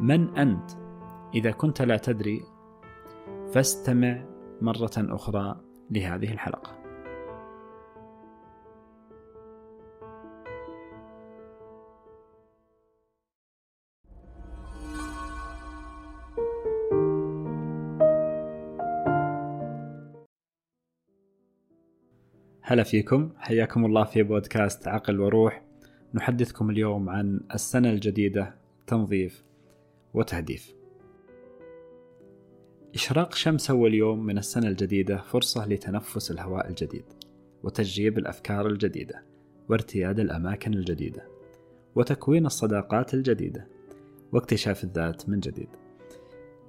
من أنت؟ إذا كنت لا تدري فاستمع مرة أخرى لهذه الحلقة. هلا فيكم. حياكم الله في بودكاست عقل وروح. نحدثكم اليوم عن السنة الجديدة تنظيف. وتهديف إشراق شمس أول يوم من السنة الجديدة فرصة لتنفس الهواء الجديد وتجيب الأفكار الجديدة وارتياد الأماكن الجديدة وتكوين الصداقات الجديدة واكتشاف الذات من جديد.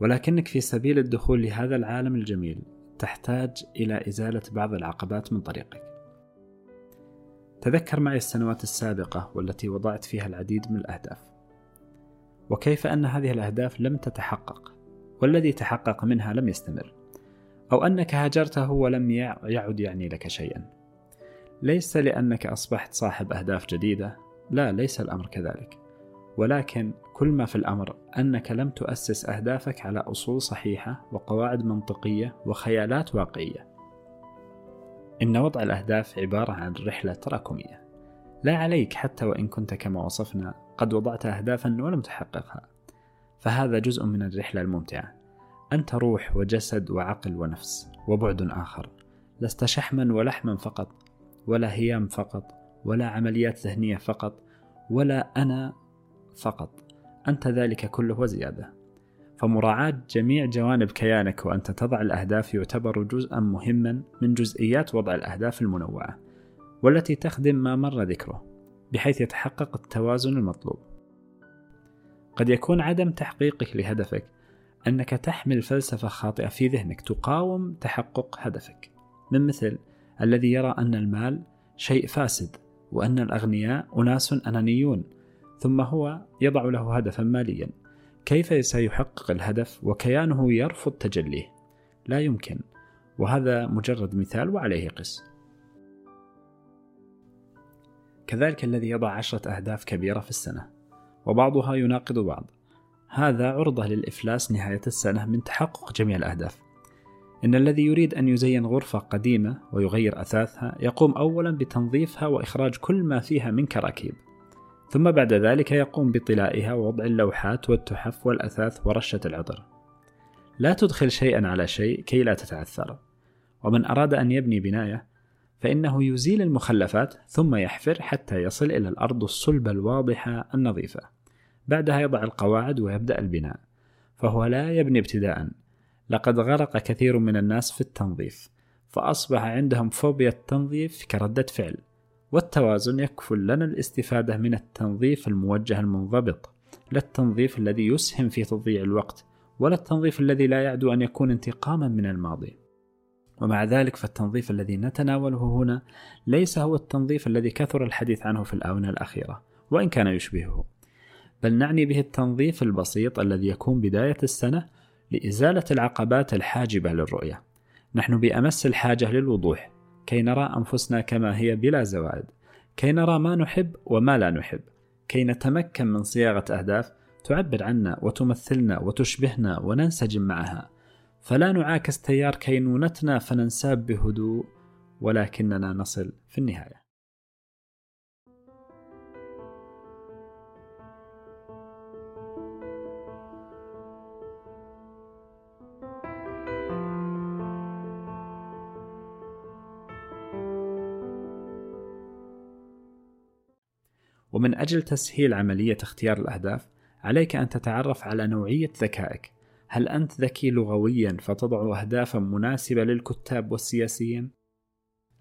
ولكنك في سبيل الدخول لهذا العالم الجميل تحتاج إلى إزالة بعض العقبات من طريقك. تذكر معي السنوات السابقة والتي وضعت فيها العديد من الأهداف. وكيف أن هذه الأهداف لم تتحقق والذي تحقق منها لم يستمر أو أنك هاجرته ولم يعد يعني لك شيئا. ليس لأنك أصبحت صاحب أهداف جديدة لا ليس الأمر كذلك. ولكن كل ما في الأمر أنك لم تؤسس أهدافك على أصول صحيحة وقواعد منطقية وخيالات واقعية. إن وضع الأهداف عبارة عن رحلة تراكمية. لا عليك حتى وإن كنت كما وصفنا قد وضعت أهدافا ولم تحققها. فهذا جزء من الرحلة الممتعة. أنت روح وجسد وعقل ونفس وبعد آخر. لست شحما ولحما فقط ولا هيام فقط ولا عمليات ذهنية فقط ولا أنا فقط. أنت ذلك كله وزيادة. فمراعاة جميع جوانب كيانك وأنت تضع الأهداف يعتبر جزءا مهما من جزئيات وضع الأهداف المنوعة والتي تخدم ما مر ذكره. بحيث يتحقق التوازن المطلوب. قد يكون عدم تحقيقك لهدفك أنك تحمل فلسفة خاطئة في ذهنك تقاوم تحقق هدفك. من مثل الذي يرى أن المال شيء فاسد وأن الأغنياء أناس أنانيون ثم هو يضع له هدفا ماليا. كيف سيحقق الهدف وكيانه يرفض تجليه؟ لا يمكن وهذا مجرد مثال وعليه قس. كذلك الذي يضع عشرة أهداف كبيرة في السنة وبعضها يناقض بعض. هذا عرضة للإفلاس نهاية السنة من تحقق جميع الأهداف. إن الذي يريد أن يزين غرفة قديمة ويغير أثاثها يقوم أولا بتنظيفها وإخراج كل ما فيها من كراكيب. ثم بعد ذلك يقوم بطلائها ووضع اللوحات والتحف والأثاث ورشة العطر. لا تدخل شيئا على شيء كي لا تتعثر. ومن أراد أن يبني بناية فإنه يزيل المخلفات ثم يحفر حتى يصل إلى الأرض الصلبة الواضحة النظيفة. بعدها يضع القواعد ويبدأ البناء. فهو لا يبني ابتداء. لقد غرق كثير من الناس في التنظيف فأصبح عندهم فوبيا التنظيف كردة فعل. والتوازن يكفل لنا الاستفادة من التنظيف الموجه المنضبط لا التنظيف الذي يسهم في تضييع الوقت ولا التنظيف الذي لا يعدو أن يكون انتقاما من الماضي. ومع ذلك فالتنظيف الذي نتناوله هنا ليس هو التنظيف الذي كثر الحديث عنه في الآونة الأخيرة وإن كان يشبهه. بل نعني به التنظيف البسيط الذي يكون بداية السنة لإزالة العقبات الحاجبة للرؤية. نحن بأمس الحاجة للوضوح كي نرى أنفسنا كما هي بلا زوائد كي نرى ما نحب وما لا نحب كي نتمكن من صياغة أهداف تعبر عنا وتمثلنا وتشبهنا وننسجم معها. فلا نعاكس تيار كينونتنا فننساب بهدوء ولكننا نصل في النهاية. ومن أجل تسهيل عملية اختيار الأهداف عليك أن تتعرف على نوعية ذكائك. هل أنت ذكي لغويا فتضع أهدافا مناسبة للكتاب والسياسيين؟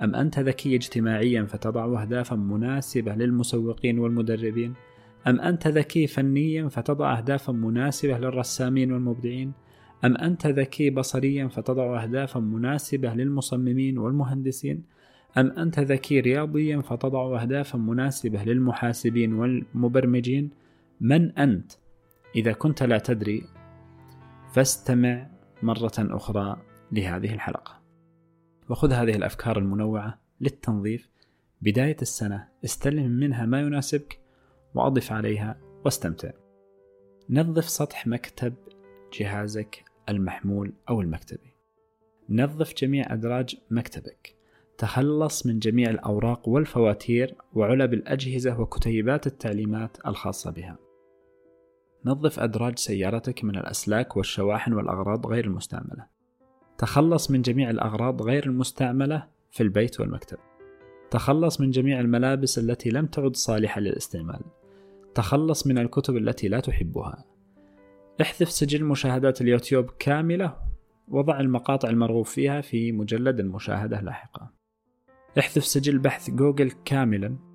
أم أنت ذكي اجتماعيا فتضع أهدافا مناسبة للمسوقين والمدربين؟ أم أنت ذكي فنيا فتضع أهدافا مناسبة للرسامين والمبدعين؟ أم أنت ذكي بصريا فتضع أهدافا مناسبة للمصممين والمهندسين؟ أم أنت ذكي رياضيا فتضع أهدافا مناسبة للمحاسبين والمبرمجين؟ من أنت؟ إذا كنت لا تدري فاستمع مرة أخرى لهذه الحلقة. وخذ هذه الأفكار المنوعة للتنظيف. بداية السنة استلم منها ما يناسبك وأضف عليها واستمتع. نظف سطح مكتب جهازك المحمول أو المكتبي. نظف جميع أدراج مكتبك. تخلص من جميع الأوراق والفواتير وعلب الأجهزة وكتيبات التعليمات الخاصة بها. نظف أدراج سيارتك من الأسلاك والشواحن والأغراض غير المستعملة. تخلص من جميع الأغراض غير المستعملة في البيت والمكتب. تخلص من جميع الملابس التي لم تعد صالحة للاستعمال. تخلص من الكتب التي لا تحبها. احذف سجل مشاهدات اليوتيوب كاملة. وضع المقاطع المرغوب فيها في مجلد المشاهدة لاحقا. احذف سجل بحث جوجل كاملا.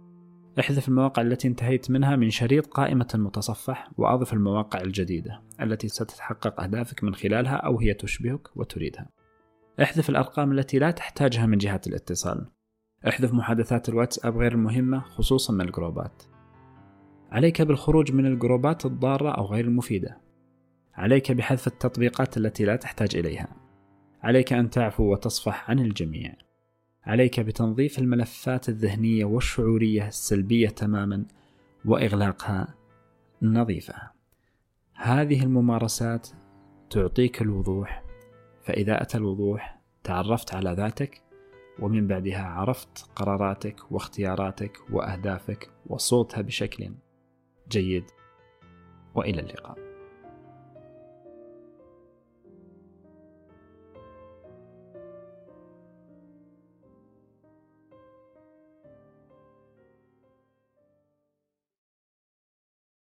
احذف المواقع التي انتهيت منها من شريط قائمة المتصفح وأضف المواقع الجديدة التي ستتحقق أهدافك من خلالها أو هي تشبهك وتريدها. احذف الأرقام التي لا تحتاجها من جهات الاتصال. احذف محادثات الواتساب غير المهمة خصوصا من الجروبات. عليك بالخروج من الجروبات الضارة أو غير المفيدة. عليك بحذف التطبيقات التي لا تحتاج إليها. عليك أن تعفو وتصفح عن الجميع. عليك بتنظيف الملفات الذهنية والشعورية السلبية تماما وإغلاقها نظيفة. هذه الممارسات تعطيك الوضوح فإذا أتى الوضوح تعرفت على ذاتك ومن بعدها عرفت قراراتك واختياراتك وأهدافك وصوتها بشكل جيد. وإلى اللقاء.